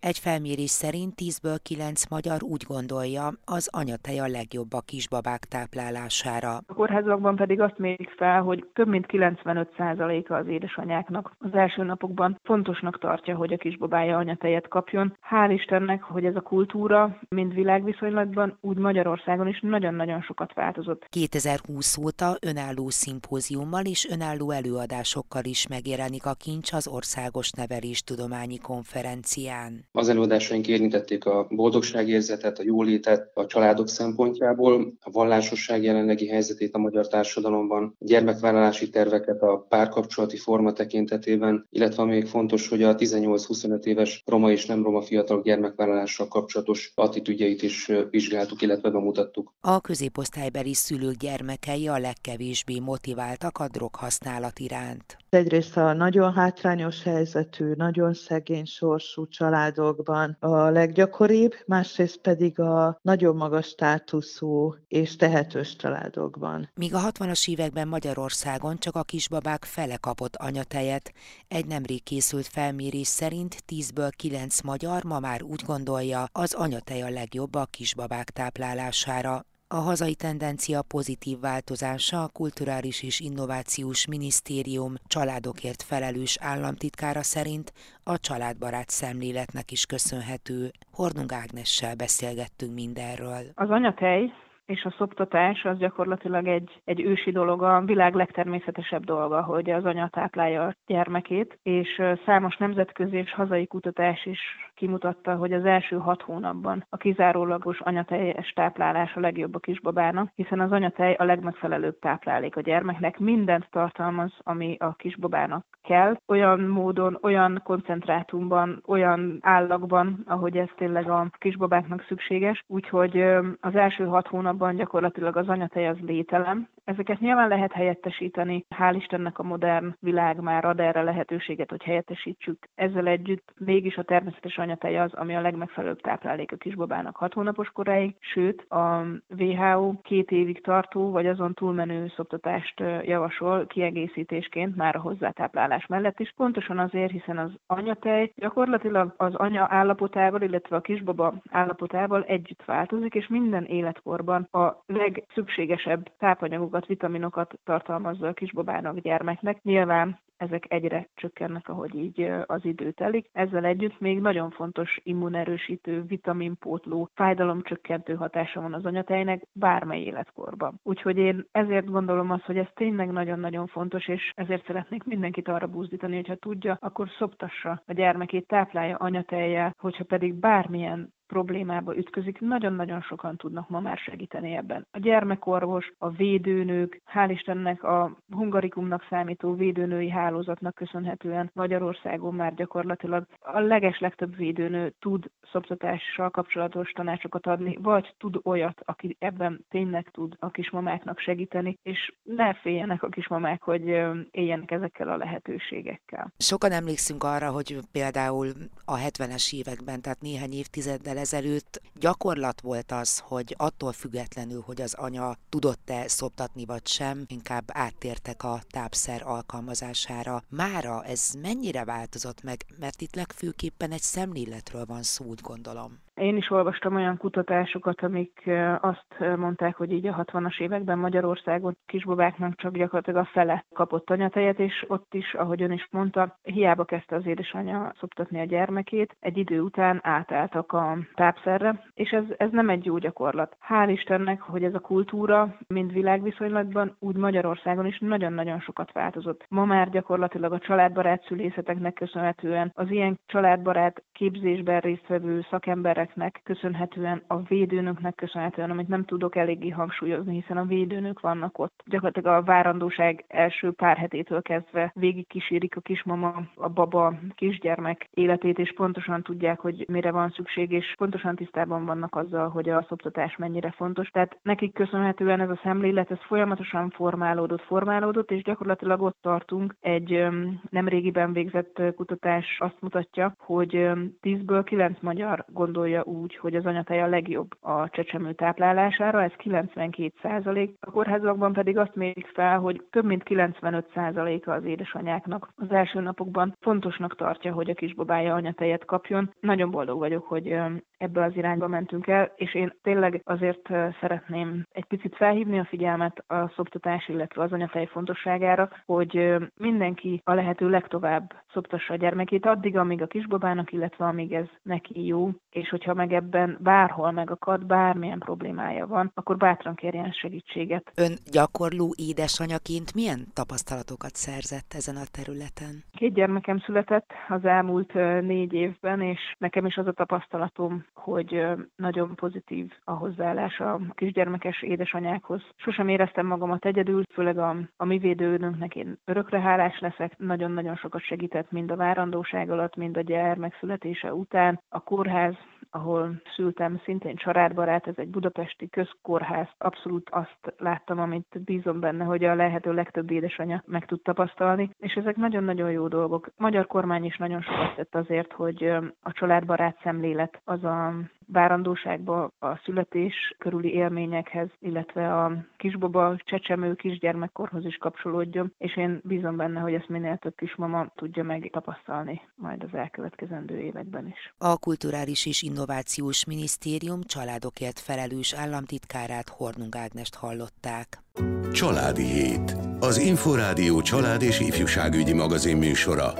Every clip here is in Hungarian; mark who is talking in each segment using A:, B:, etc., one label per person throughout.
A: Egy felmérés szerint 10-ből 9 magyar úgy gondolja, az anyatej a legjobb a kisbabák táplálására.
B: A kórházakban pedig azt mérik fel, hogy több mint 95%-a az édesanyáknak az első napokban fontosnak tartja, hogy a kisbabája anyatejet kapjon. Hál' Istennek, hogy ez a kultúra mind világviszonylatban, úgy Magyarországon is nagyon-nagyon sokat változott.
A: 2020 óta önálló szimpóziummal és önálló előadásokkal is megjelenik a kincs az Országos Neveléstudományi Konferencián.
C: Az előadásaink érintették a boldogságérzetet, a jólétet a családok szempontjából, a vallásosság jelenlegi helyzetét a magyar társadalomban, a gyermekvállalási terveket a párkapcsolati forma tekintetében, illetve még fontos, hogy a 18-25 éves roma és nem roma fiatalok gyermekvállalással kapcsolatos attitűdjeit is vizsgáltuk, illetve bemutattuk.
A: A középosztálybeli szülők gyermekei a legkevésbé motiváltak a droghasználat iránt.
D: Egyrészt a nagyon hátrányos helyzetű, nagyon szegény sorsú családokban a leggyakoribb, másrészt pedig a nagyon magas státuszú és tehetős családokban.
A: Míg a 60-as években Magyarországon csak a kisbabák fele kapott anyatejet, egy nemrég készült felmérés szerint 10-ből 9 magyar ma már úgy gondolja, az anyatej a legjobb a kisbabák táplálására. A hazai tendencia pozitív változása a Kulturális és Innovációs Minisztérium családokért felelős államtitkára szerint a családbarát szemléletnek is köszönhető. Hornung Ágnessel beszélgettünk mindenről.
B: Az anyatej és a szoptatás az gyakorlatilag egy, egy ősi dolog, a világ legtermészetesebb dolga, hogy az anya táplálja a gyermekét, és számos nemzetközi és hazai kutatás is kimutatta, hogy az első hat hónapban a kizárólagos anyateljes táplálás a legjobb a kisbabának, hiszen az anyatej a legmegfelelőbb táplálék a gyermeknek, mindent tartalmaz, ami a kisbabának kell, olyan módon, olyan koncentrátumban, olyan állagban, ahogy ez tényleg a kisbabáknak szükséges. Úgyhogy az első hat hónapban gyakorlatilag az anyatej az lételem. Ezeket nyilván lehet helyettesíteni. Hál' Istennek a modern világ már ad erre lehetőséget, hogy helyettesítsük. Ezzel együtt mégis a természetes anyatej az, ami a legmegfelelőbb táplálék a kisbabának hat hónapos koráig, sőt a WHO két évig tartó, vagy azon túlmenő szoptatást javasol kiegészítésként már a hozzátáplálás táplálás mellett is, pontosan azért, hiszen az anyatej gyakorlatilag az anya állapotával, illetve a kisbaba állapotával együtt változik, és minden életkorban a legszükségesebb tápanyagokat, vitaminokat tartalmazza a kisbabának, gyermeknek. Nyilván ezek egyre csökkennek, ahogy így az idő telik. Ezzel együtt még nagyon fontos immunerősítő, vitaminpótló, fájdalomcsökkentő hatása van az anyatejnek bármely életkorban. Úgyhogy én ezért gondolom azt, hogy ez tényleg nagyon-nagyon fontos, és ezért szeretnék mindenkit arra buzdítani, hogyha tudja, akkor szoptassa a gyermekét, táplálja anyatejjel, hogyha pedig bármilyen problémába ütközik, nagyon-nagyon sokan tudnak ma már segíteni ebben. A gyermekorvos, a védőnők, hál' Istennek a hungarikumnak számító védőnői hálózatnak köszönhetően Magyarországon már gyakorlatilag a leges legtöbb védőnő tud szoptatással kapcsolatos tanácsokat adni, vagy tud olyat, aki ebben tényleg tud a kismamáknak segíteni, és ne féljenek a kismamák, hogy éljenek ezekkel a lehetőségekkel.
A: Sokan emlékszünk arra, hogy például a 70-es években, tehát néhány évtizeddel évvel ezelőtt gyakorlat volt az, hogy attól függetlenül, hogy az anya tudott-e szoptatni vagy sem, inkább áttértek a tápszer alkalmazására. Mára ez mennyire változott meg, mert itt legfőképpen egy szemléletről van szó, úgy gondolom.
B: Én is olvastam olyan kutatásokat, amik azt mondták, hogy így a 60-as években Magyarországon kisbabáknak csak gyakorlatilag a fele kapott anyatejet, és ott is, ahogy ön is mondta, hiába kezdte az édesanyja szoptatni a gyermekét, egy idő után átálltak a tápszerre, és ez, ez nem egy jó gyakorlat. Hál' Istennek, hogy ez a kultúra mind világviszonylatban, úgy Magyarországon is nagyon-nagyon sokat változott. Ma már gyakorlatilag a családbarát szülészeteknek köszönhetően az ilyen családbarát képzésben résztvevő szakemberek embereknek köszönhetően, a védőnöknek köszönhetően, amit nem tudok eléggé hangsúlyozni, hiszen a védőnök vannak ott. Gyakorlatilag a várandóság első pár hetétől kezdve végig kísérik a kismama, a baba, kisgyermek életét, és pontosan tudják, hogy mire van szükség, és pontosan tisztában vannak azzal, hogy a szoptatás mennyire fontos. Tehát nekik köszönhetően ez a szemlélet, ez folyamatosan formálódott, formálódott, és gyakorlatilag ott tartunk. Egy nem régiben végzett kutatás azt mutatja, hogy 10-ből 9 magyar gondolja gondolja úgy, hogy az anyatej a legjobb a csecsemő táplálására, ez 92 százalék. A kórházakban pedig azt mérik fel, hogy több mint 95 százaléka az édesanyáknak az első napokban fontosnak tartja, hogy a kisbabája anyatejet kapjon. Nagyon boldog vagyok, hogy ebbe az irányba mentünk el, és én tényleg azért szeretném egy picit felhívni a figyelmet a szoptatás, illetve az anyatej fontosságára, hogy mindenki a lehető legtovább szoptassa a gyermekét addig, amíg a kisbabának, illetve amíg ez neki jó, és hogyha meg ebben bárhol megakad, bármilyen problémája van, akkor bátran kérjen segítséget.
A: Ön gyakorló édesanyaként milyen tapasztalatokat szerzett ezen a területen?
B: Két gyermekem született az elmúlt négy évben, és nekem is az a tapasztalatom, hogy nagyon pozitív a hozzáállás a kisgyermekes édesanyákhoz. Sosem éreztem magamat egyedül, főleg a, a mi védőnöknek én örökre hálás leszek. Nagyon-nagyon sokat segített mind a várandóság alatt, mind a gyermek születése után. A kórház, ahol szültem, szintén családbarát, ez egy budapesti közkórház. Abszolút azt láttam, amit bízom benne, hogy a lehető legtöbb édesanyja meg tud tapasztalni, és ezek nagyon-nagyon jó dolgok. Magyar kormány is nagyon sokat tett azért, hogy a családbarát szemlélet az a várandóságba, a születés körüli élményekhez, illetve a kisbaba, csecsemő, kisgyermekkorhoz is kapcsolódjon, és én bízom benne, hogy ezt minél több kismama tudja meg tapasztalni majd az elkövetkezendő években is.
A: A Kulturális és Innovációs Minisztérium családokért felelős államtitkárát Hornung Ágnest hallották.
E: Családi Hét. Az Inforádió család és ifjúságügyi magazin műsora.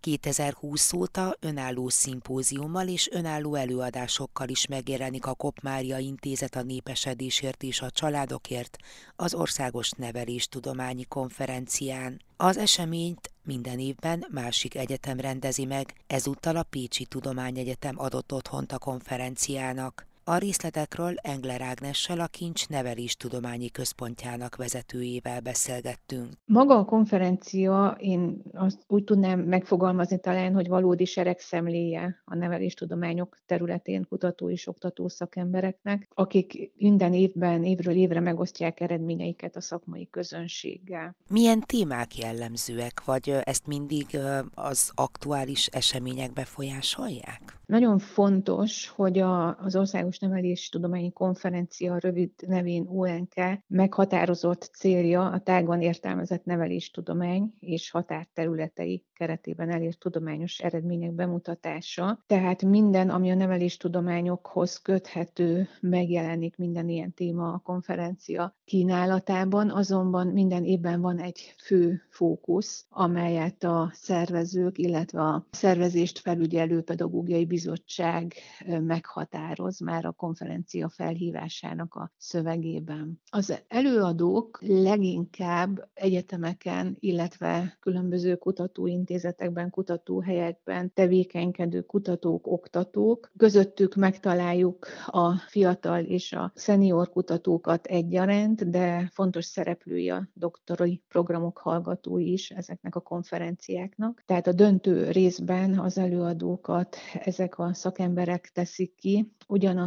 A: 2020 óta önálló szimpóziummal és önálló előadásokkal is megjelenik a Kopmária Intézet a népesedésért és a családokért az Országos Neveléstudományi Konferencián. Az eseményt minden évben másik egyetem rendezi meg, ezúttal a Pécsi Tudományegyetem adott otthont a konferenciának. A részletekről Engler Ágnessel, a Kincs Nevelés Tudományi Központjának vezetőjével beszélgettünk.
F: Maga a konferencia, én azt úgy tudnám megfogalmazni talán, hogy valódi seregszemléje a neveléstudományok területén kutató és oktató szakembereknek, akik minden évben, évről évre megosztják eredményeiket a szakmai közönséggel.
A: Milyen témák jellemzőek, vagy ezt mindig az aktuális események befolyásolják?
F: Nagyon fontos, hogy a, az Országos Nevelés Tudományi Konferencia rövid nevén UNK meghatározott célja a tágon értelmezett neveléstudomány és határterületei keretében elért tudományos eredmények bemutatása. Tehát minden, ami a neveléstudományokhoz köthető, megjelenik minden ilyen téma a konferencia kínálatában, azonban minden évben van egy fő fókusz, amelyet a szervezők, illetve a szervezést felügyelő pedagógiai bizottság meghatároz már a konferencia felhívásának a szövegében. Az előadók leginkább egyetemeken, illetve különböző kutatóintézetekben, kutatóhelyekben tevékenykedő kutatók, oktatók. Közöttük megtaláljuk a fiatal és a szenior kutatókat egyaránt, de fontos szereplői a doktori programok hallgatói is ezeknek a konferenciáknak. Tehát a döntő részben az előadókat ezek a szakemberek teszik ki,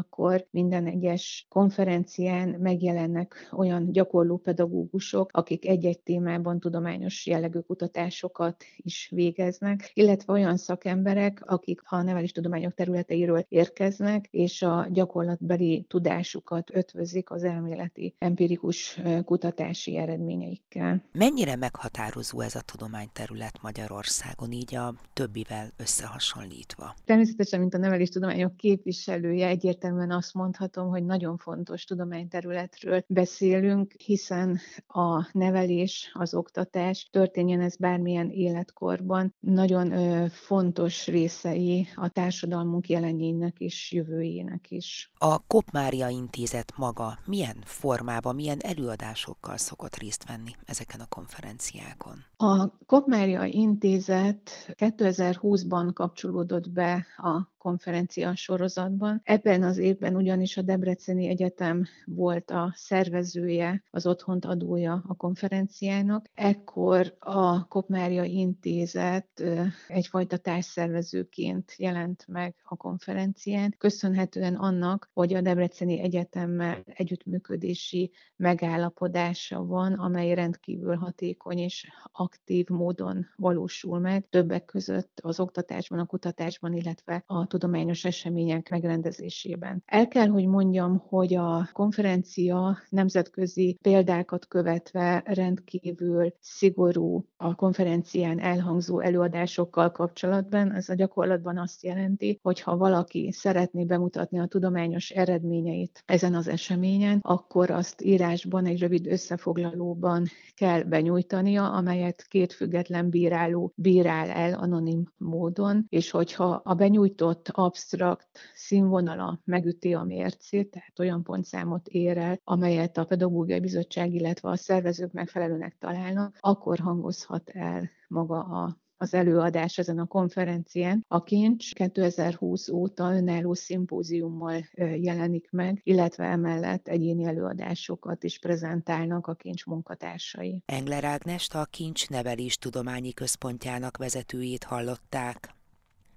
F: ugyanakkor minden egyes konferencián megjelennek olyan gyakorló pedagógusok, akik egy-egy témában tudományos jellegű kutatásokat is végeznek, illetve olyan szakemberek, akik a neveléstudományok területeiről érkeznek, és a gyakorlatbeli tudásukat ötvözik az elméleti empirikus kutatási eredményeikkel.
A: Mennyire meghatározó ez a tudományterület Magyarországon, így a többivel összehasonlítva?
F: Természetesen mint a neveléstudományok képviselője egyértelműen azt mondhatom, hogy nagyon fontos tudományterületről beszélünk, hiszen a nevelés, az oktatás, történjen ez bármilyen életkorban, nagyon fontos részei a társadalmunk jelenjének és jövőjének is.
A: A Kopmária Intézet maga milyen formában, milyen előadásokkal szokott részt venni ezeken a konferenciákon?
F: A Kopmária Intézet 2020-ban kapcsolódott be a konferencia sorozatban. Ebben az évben ugyanis a Debreceni Egyetem volt a szervezője, az otthont adója a konferenciának. Ekkor a Kopmária Intézet egyfajta társszervezőként jelent meg a konferencián, köszönhetően annak, hogy a Debreceni Egyetemmel együttműködési megállapodása van, amely rendkívül hatékony és aktív módon valósul meg, többek között az oktatásban, a kutatásban, illetve a tudományos események megrendezésében. El kell, hogy mondjam, hogy a konferencia nemzetközi példákat követve rendkívül szigorú a konferencián elhangzó előadásokkal kapcsolatban. Ez a gyakorlatban azt jelenti, hogy ha valaki szeretné bemutatni a tudományos eredményeit ezen az eseményen, akkor azt írásban egy rövid összefoglalóban kell benyújtania, amelyet két független bíráló bírál el anonim módon, és hogyha a benyújtott absztrakt színvonala megüti a mércét, tehát olyan pontszámot ér el, amelyet a Pedagógiai Bizottság, illetve a szervezők megfelelőnek találnak, akkor hangozhat el maga a az előadás ezen a konferencián. A Kincs 2020 óta önálló szimpóziummal jelenik meg, illetve emellett egyéni előadásokat is prezentálnak a Kincs munkatársai.
A: Engler Ágnest a Kincs Nevelés Tudományi Központjának vezetőjét hallották.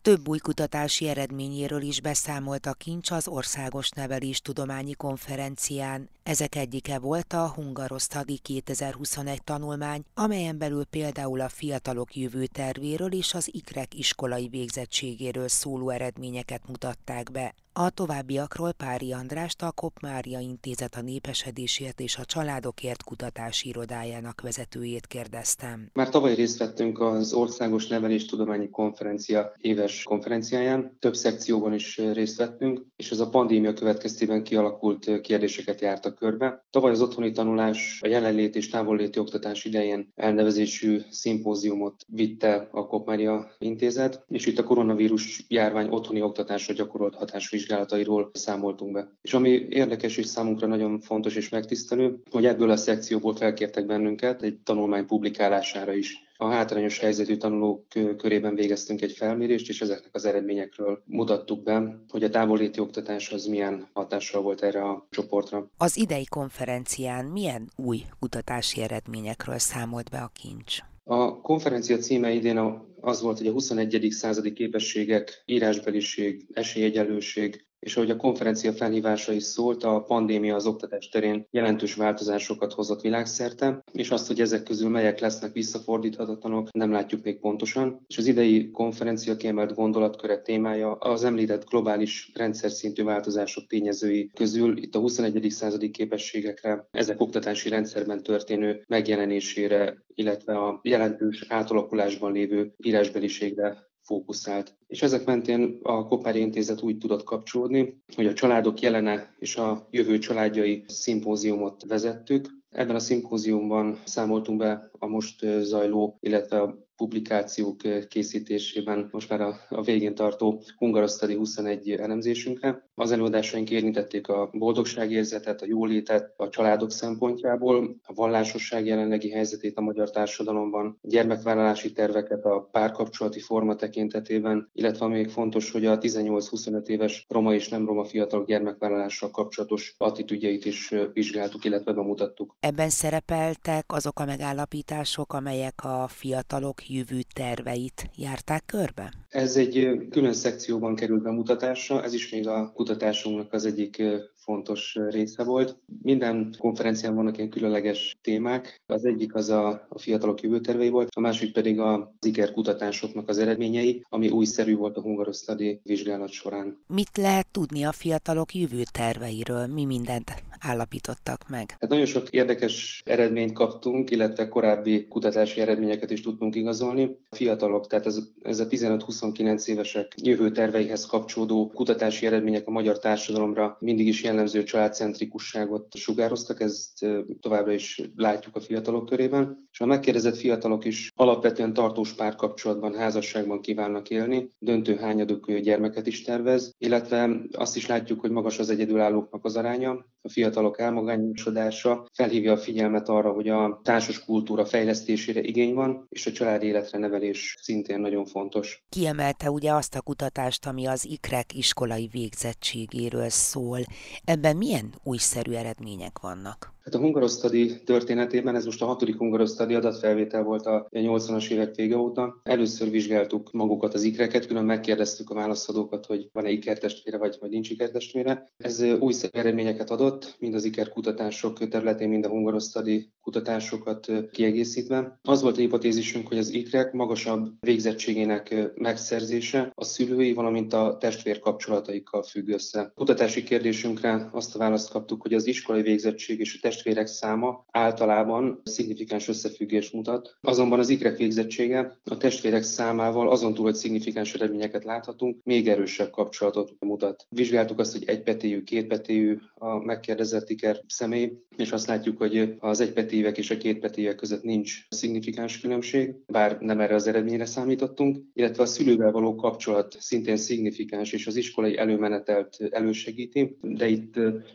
A: Több új kutatási eredményéről is beszámolt a Kincs az Országos Nevelés Tudományi Konferencián. Ezek egyike volt a Hungarosztadi 2021 tanulmány, amelyen belül például a fiatalok jövő tervéről és az ikrek iskolai végzettségéről szóló eredményeket mutatták be. A továbbiakról Pári Andrást, a Kop Intézet a népesedésért és a családokért kutatási irodájának vezetőjét kérdeztem.
C: Már tavaly részt vettünk az Országos Neveléstudományi Konferencia éves konferenciáján. Több szekcióban is részt vettünk, és ez a pandémia következtében kialakult kérdéseket jártak körbe. Tavaly az otthoni tanulás, a jelenlét és távolléti oktatás idején elnevezésű szimpóziumot vitte a Kop Intézet, és itt a koronavírus járvány otthoni oktatásra gyakorolt hatású vizsgálatairól számoltunk be. És ami érdekes és számunkra nagyon fontos és megtisztelő, hogy ebből a szekcióból felkértek bennünket egy tanulmány publikálására is. A hátrányos helyzetű tanulók körében végeztünk egy felmérést, és ezeknek az eredményekről mutattuk be, hogy a távolléti oktatás az milyen hatással volt erre a csoportra.
A: Az idei konferencián milyen új kutatási eredményekről számolt be a kincs?
C: A konferencia címe idén az volt, hogy a 21. századi képességek, írásbeliség, esélyegyelőség, és ahogy a konferencia felhívása is szólt, a pandémia az oktatás terén jelentős változásokat hozott világszerte, és azt, hogy ezek közül melyek lesznek visszafordíthatatlanok, nem látjuk még pontosan. És az idei konferencia kiemelt gondolatköre témája az említett globális rendszer szintű változások tényezői közül itt a 21. századi képességekre, ezek oktatási rendszerben történő megjelenésére, illetve a jelentős átalakulásban lévő írásbeliségre fókuszált. És ezek mentén a Kopári Intézet úgy tudott kapcsolódni, hogy a családok jelene és a jövő családjai szimpóziumot vezettük. Ebben a szimpóziumban számoltunk be a most zajló, illetve publikációk készítésében most már a, a végén tartó Hungarosztali 21 elemzésünkre. Az előadásaink érintették a boldogságérzetet, a jólétet a családok szempontjából, a vallásosság jelenlegi helyzetét a magyar társadalomban, gyermekvállalási terveket a párkapcsolati forma tekintetében, illetve még fontos, hogy a 18-25 éves roma és nem roma fiatalok gyermekvállalással kapcsolatos attitűdjeit is vizsgáltuk, illetve bemutattuk.
A: Ebben szerepeltek azok a megállapítások, amelyek a fiatalok jövő terveit járták körbe?
C: Ez egy külön szekcióban került bemutatásra, ez is még a kutatásunknak az egyik fontos része volt. Minden konferencián vannak ilyen különleges témák. Az egyik az a, a fiatalok jövőtervei volt, a másik pedig az IKER kutatásoknak az eredményei, ami újszerű volt a hungarosztadi vizsgálat során.
A: Mit lehet tudni a fiatalok jövőterveiről? Mi mindent állapítottak meg?
C: Hát nagyon sok érdekes eredményt kaptunk, illetve korábbi kutatási eredményeket is tudtunk igazolni. A fiatalok, tehát ez, ez a 15-29 évesek jövőterveihez kapcsolódó kutatási eredmények a magyar társadalomra mindig is jellemző családcentrikusságot sugároztak, ezt továbbra is látjuk a fiatalok körében. És a megkérdezett fiatalok is alapvetően tartós párkapcsolatban, házasságban kívánnak élni, döntő hányaduk gyermeket is tervez, illetve azt is látjuk, hogy magas az egyedülállóknak az aránya, a fiatalok elmagányosodása felhívja a figyelmet arra, hogy a társas kultúra fejlesztésére igény van, és a család életre nevelés szintén nagyon fontos.
A: Kiemelte ugye azt a kutatást, ami az ikrek iskolai végzettségéről szól. Ebben milyen újszerű eredmények vannak?
C: Hát a hungarosztadi történetében, ez most a hatodik hungarosztadi adatfelvétel volt a 80-as évek vége óta. Először vizsgáltuk magukat az ikreket, külön megkérdeztük a válaszadókat, hogy van-e ikertestvére, vagy, vagy nincs ikertestvére. Ez új eredményeket adott, mind az iker kutatások területén, mind a hungarosztadi kutatásokat kiegészítve. Az volt a hipotézisünk, hogy az ikrek magasabb végzettségének megszerzése a szülői, valamint a testvér kapcsolataikkal függ össze. Kutatási kérdésünkre azt a választ kaptuk, hogy az iskolai végzettség és a testvérek száma általában szignifikáns összefüggés mutat. Azonban az ikrek végzettsége a testvérek számával azon túl, hogy szignifikáns eredményeket láthatunk, még erősebb kapcsolatot mutat. Vizsgáltuk azt, hogy egypetéjű, kétpetéjű a megkérdezett iker személy, és azt látjuk, hogy az egypetívek és a kétpetívek között nincs szignifikáns különbség, bár nem erre az eredményre számítottunk, illetve a szülővel való kapcsolat szintén szignifikáns, és az iskolai előmenetelt elősegíti, de itt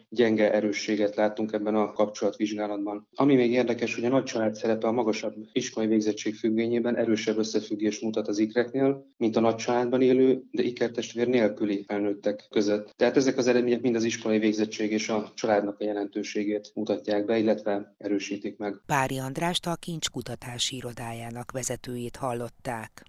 C: gyenge erősséget látunk ebben a kapcsolatvizsgálatban. Ami még érdekes, hogy a nagy család szerepe a magasabb iskolai végzettség függvényében erősebb összefüggés mutat az ikreknél, mint a nagy családban élő, de ikertestvér nélküli felnőttek között. Tehát ezek az eredmények mind az iskolai végzettség és a családnak a jelentőségét mutatják be, illetve erősítik meg.
A: Pári Andrást a Kincs kutatási irodájának vezetőjét hallották.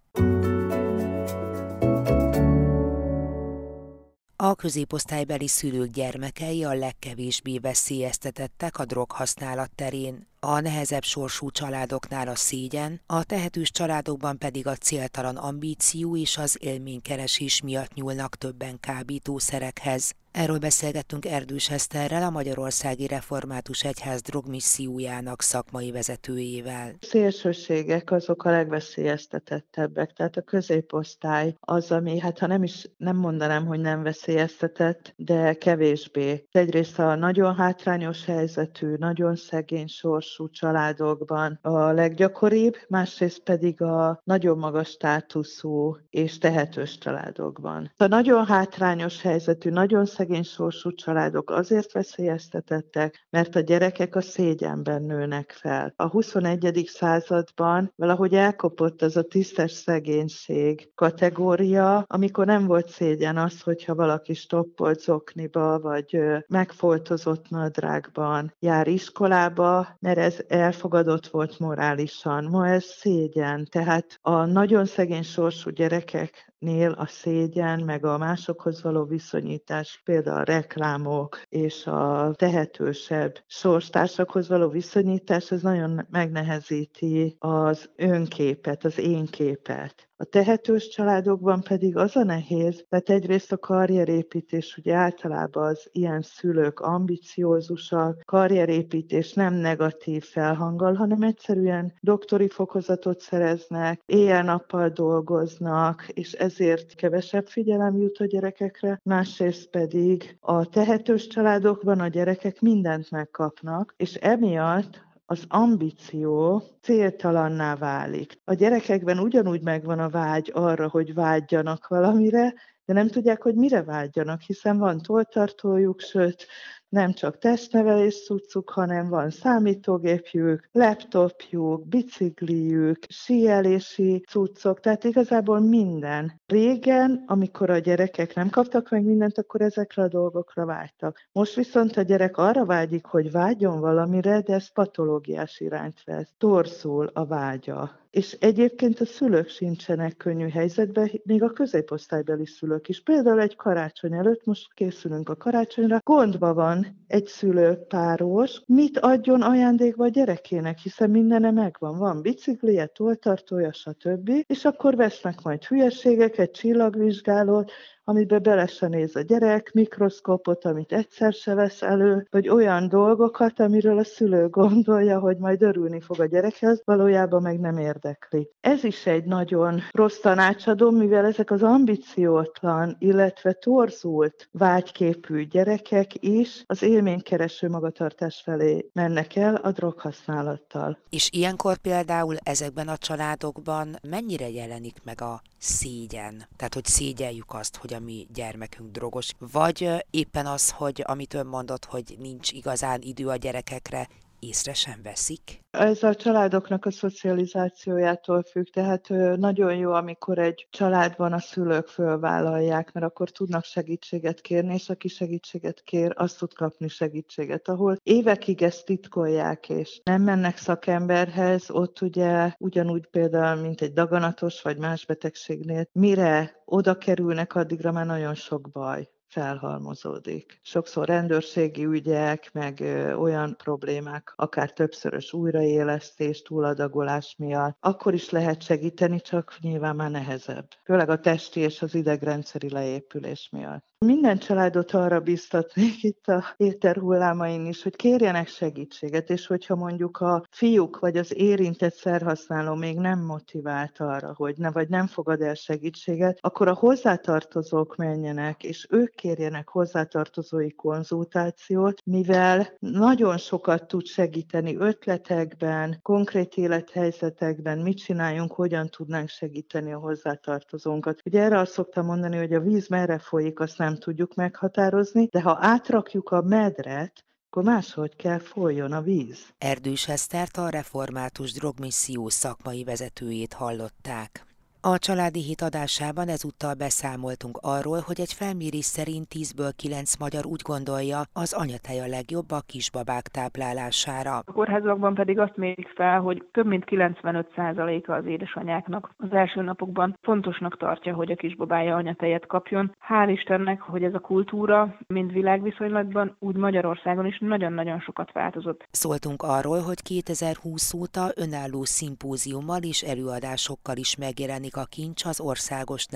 A: A középosztálybeli szülők gyermekei a legkevésbé veszélyeztetettek a droghasználat terén. A nehezebb sorsú családoknál a szégyen, a tehetős családokban pedig a céltalan ambíció és az élménykeresés miatt nyúlnak többen kábítószerekhez. Erről beszélgettünk Erdős Eszterrel, a Magyarországi Református Egyház drogmissziójának szakmai vezetőjével.
D: Szélsőségek azok a legveszélyeztetettebbek, tehát a középosztály az, ami, hát ha nem is nem mondanám, hogy nem veszélyeztetett, de kevésbé. Egyrészt a nagyon hátrányos helyzetű, nagyon szegény sorsú családokban a leggyakoribb, másrészt pedig a nagyon magas státuszú és tehetős családokban. A nagyon hátrányos helyzetű, nagyon szegény sorsú családok azért veszélyeztetettek, mert a gyerekek a szégyenben nőnek fel. A 21. században valahogy elkopott az a tisztes szegénység kategória, amikor nem volt szégyen az, hogyha valaki stoppolt zokniba, vagy megfoltozott nadrágban jár iskolába, mert ez elfogadott volt morálisan. Ma ez szégyen. Tehát a nagyon szegény sorsú gyerekek nél a szégyen, meg a másokhoz való viszonyítás, például a reklámok és a tehetősebb sorstársakhoz való viszonyítás, ez nagyon megnehezíti az önképet, az én képet. A tehetős családokban pedig az a nehéz, mert egyrészt a karrierépítés ugye általában az ilyen szülők ambiciózusak, karrierépítés nem negatív felhanggal, hanem egyszerűen doktori fokozatot szereznek, éjjel-nappal dolgoznak, és ezért kevesebb figyelem jut a gyerekekre, másrészt pedig a tehetős családokban a gyerekek mindent megkapnak, és emiatt az ambíció céltalanná válik. A gyerekekben ugyanúgy megvan a vágy arra, hogy vágyjanak valamire, de nem tudják, hogy mire vágyjanak, hiszen van toltartójuk, sőt, nem csak testnevelés cuccuk, hanem van számítógépjük, laptopjuk, bicikliük, síelési cuccok, tehát igazából minden. Régen, amikor a gyerekek nem kaptak meg mindent, akkor ezekre a dolgokra vágytak. Most viszont a gyerek arra vágyik, hogy vágyjon valamire, de ez patológiás irányt vesz. Torzul a vágya. És egyébként a szülők sincsenek könnyű helyzetben, még a középosztálybeli szülők is. Például egy karácsony előtt, most készülünk a karácsonyra, gondba van egy szülő páros, mit adjon ajándékba a gyerekének, hiszen mindene megvan. Van biciklije, toltartója, stb. És akkor vesznek majd hülyeségeket, csillagvizsgálót, amiben bele se néz a gyerek, mikroszkópot, amit egyszer se vesz elő, vagy olyan dolgokat, amiről a szülő gondolja, hogy majd örülni fog a gyerekhez, valójában meg nem érdekli. Ez is egy nagyon rossz tanácsadó, mivel ezek az ambiciótlan, illetve torzult vágyképű gyerekek is az élménykereső magatartás felé mennek el a droghasználattal.
A: És ilyenkor például ezekben a családokban mennyire jelenik meg a szégyen? Tehát, hogy szégyeljük azt, hogy a mi gyermekünk drogos, vagy éppen az, hogy amit ön mondott, hogy nincs igazán idő a gyerekekre, észre sem veszik?
D: Ez a családoknak a szocializációjától függ, tehát nagyon jó, amikor egy családban a szülők fölvállalják, mert akkor tudnak segítséget kérni, és aki segítséget kér, azt tud kapni segítséget. Ahol évekig ezt titkolják, és nem mennek szakemberhez, ott ugye ugyanúgy például, mint egy daganatos vagy más betegségnél, mire oda kerülnek, addigra már nagyon sok baj felhalmozódik. Sokszor rendőrségi ügyek, meg olyan problémák, akár többszörös újraélesztés, túladagolás miatt, akkor is lehet segíteni, csak nyilván már nehezebb. Főleg a testi és az idegrendszeri leépülés miatt. Minden családot arra biztatnék itt a éter hullámain is, hogy kérjenek segítséget, és hogyha mondjuk a fiúk vagy az érintett szerhasználó még nem motivált arra, hogy ne vagy nem fogad el segítséget, akkor a hozzátartozók menjenek, és ők kérjenek hozzátartozói konzultációt, mivel nagyon sokat tud segíteni ötletekben, konkrét élethelyzetekben, mit csináljunk, hogyan tudnánk segíteni a hozzátartozónkat. Ugye erre azt szoktam mondani, hogy a víz merre folyik, azt nem nem tudjuk meghatározni, de ha átrakjuk a medret, akkor máshogy kell folyjon a víz.
A: Erdős Esztert a református drogmisszió szakmai vezetőjét hallották. A családi hit adásában ezúttal beszámoltunk arról, hogy egy felmérés szerint 10-ből 9 magyar úgy gondolja, az anyatej a legjobb a kisbabák táplálására.
B: A kórházakban pedig azt mérik fel, hogy több mint 95%-a az édesanyáknak az első napokban fontosnak tartja, hogy a kisbabája anyatejet kapjon. Hál' Istennek, hogy ez a kultúra mind világviszonylatban, úgy Magyarországon is nagyon-nagyon sokat változott.
A: Szóltunk arról, hogy 2020 óta önálló szimpóziummal és előadásokkal is megjelenik megjelenik a kincs az Országos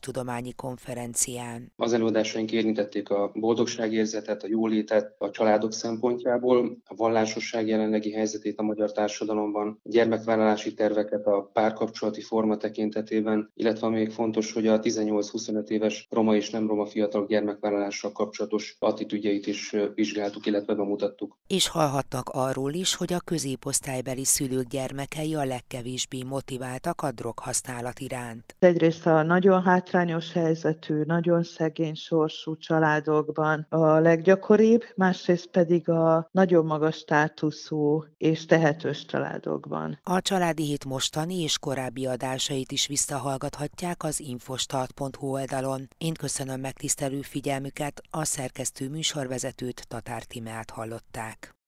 A: Tudományi Konferencián.
C: Az előadásaink érintették a boldogságérzetet, a jólétet a családok szempontjából, a vallásosság jelenlegi helyzetét a magyar társadalomban, a gyermekvállalási terveket a párkapcsolati forma tekintetében, illetve még fontos, hogy a 18-25 éves roma és nem roma fiatalok gyermekvállalással kapcsolatos attitűdjeit is vizsgáltuk, illetve bemutattuk.
A: És hallhatnak arról is, hogy a középosztálybeli szülők gyermekei a legkevésbé motiváltak a droghasználat iránt?
D: Egyrészt a nagyon hátrányos helyzetű, nagyon szegény sorsú családokban a leggyakoribb, másrészt pedig a nagyon magas státuszú és tehetős családokban.
A: A Családi Hét mostani és korábbi adásait is visszahallgathatják az infostart.hu oldalon. Én köszönöm megtisztelő figyelmüket, a szerkesztő műsorvezetőt Tatár Timát hallották.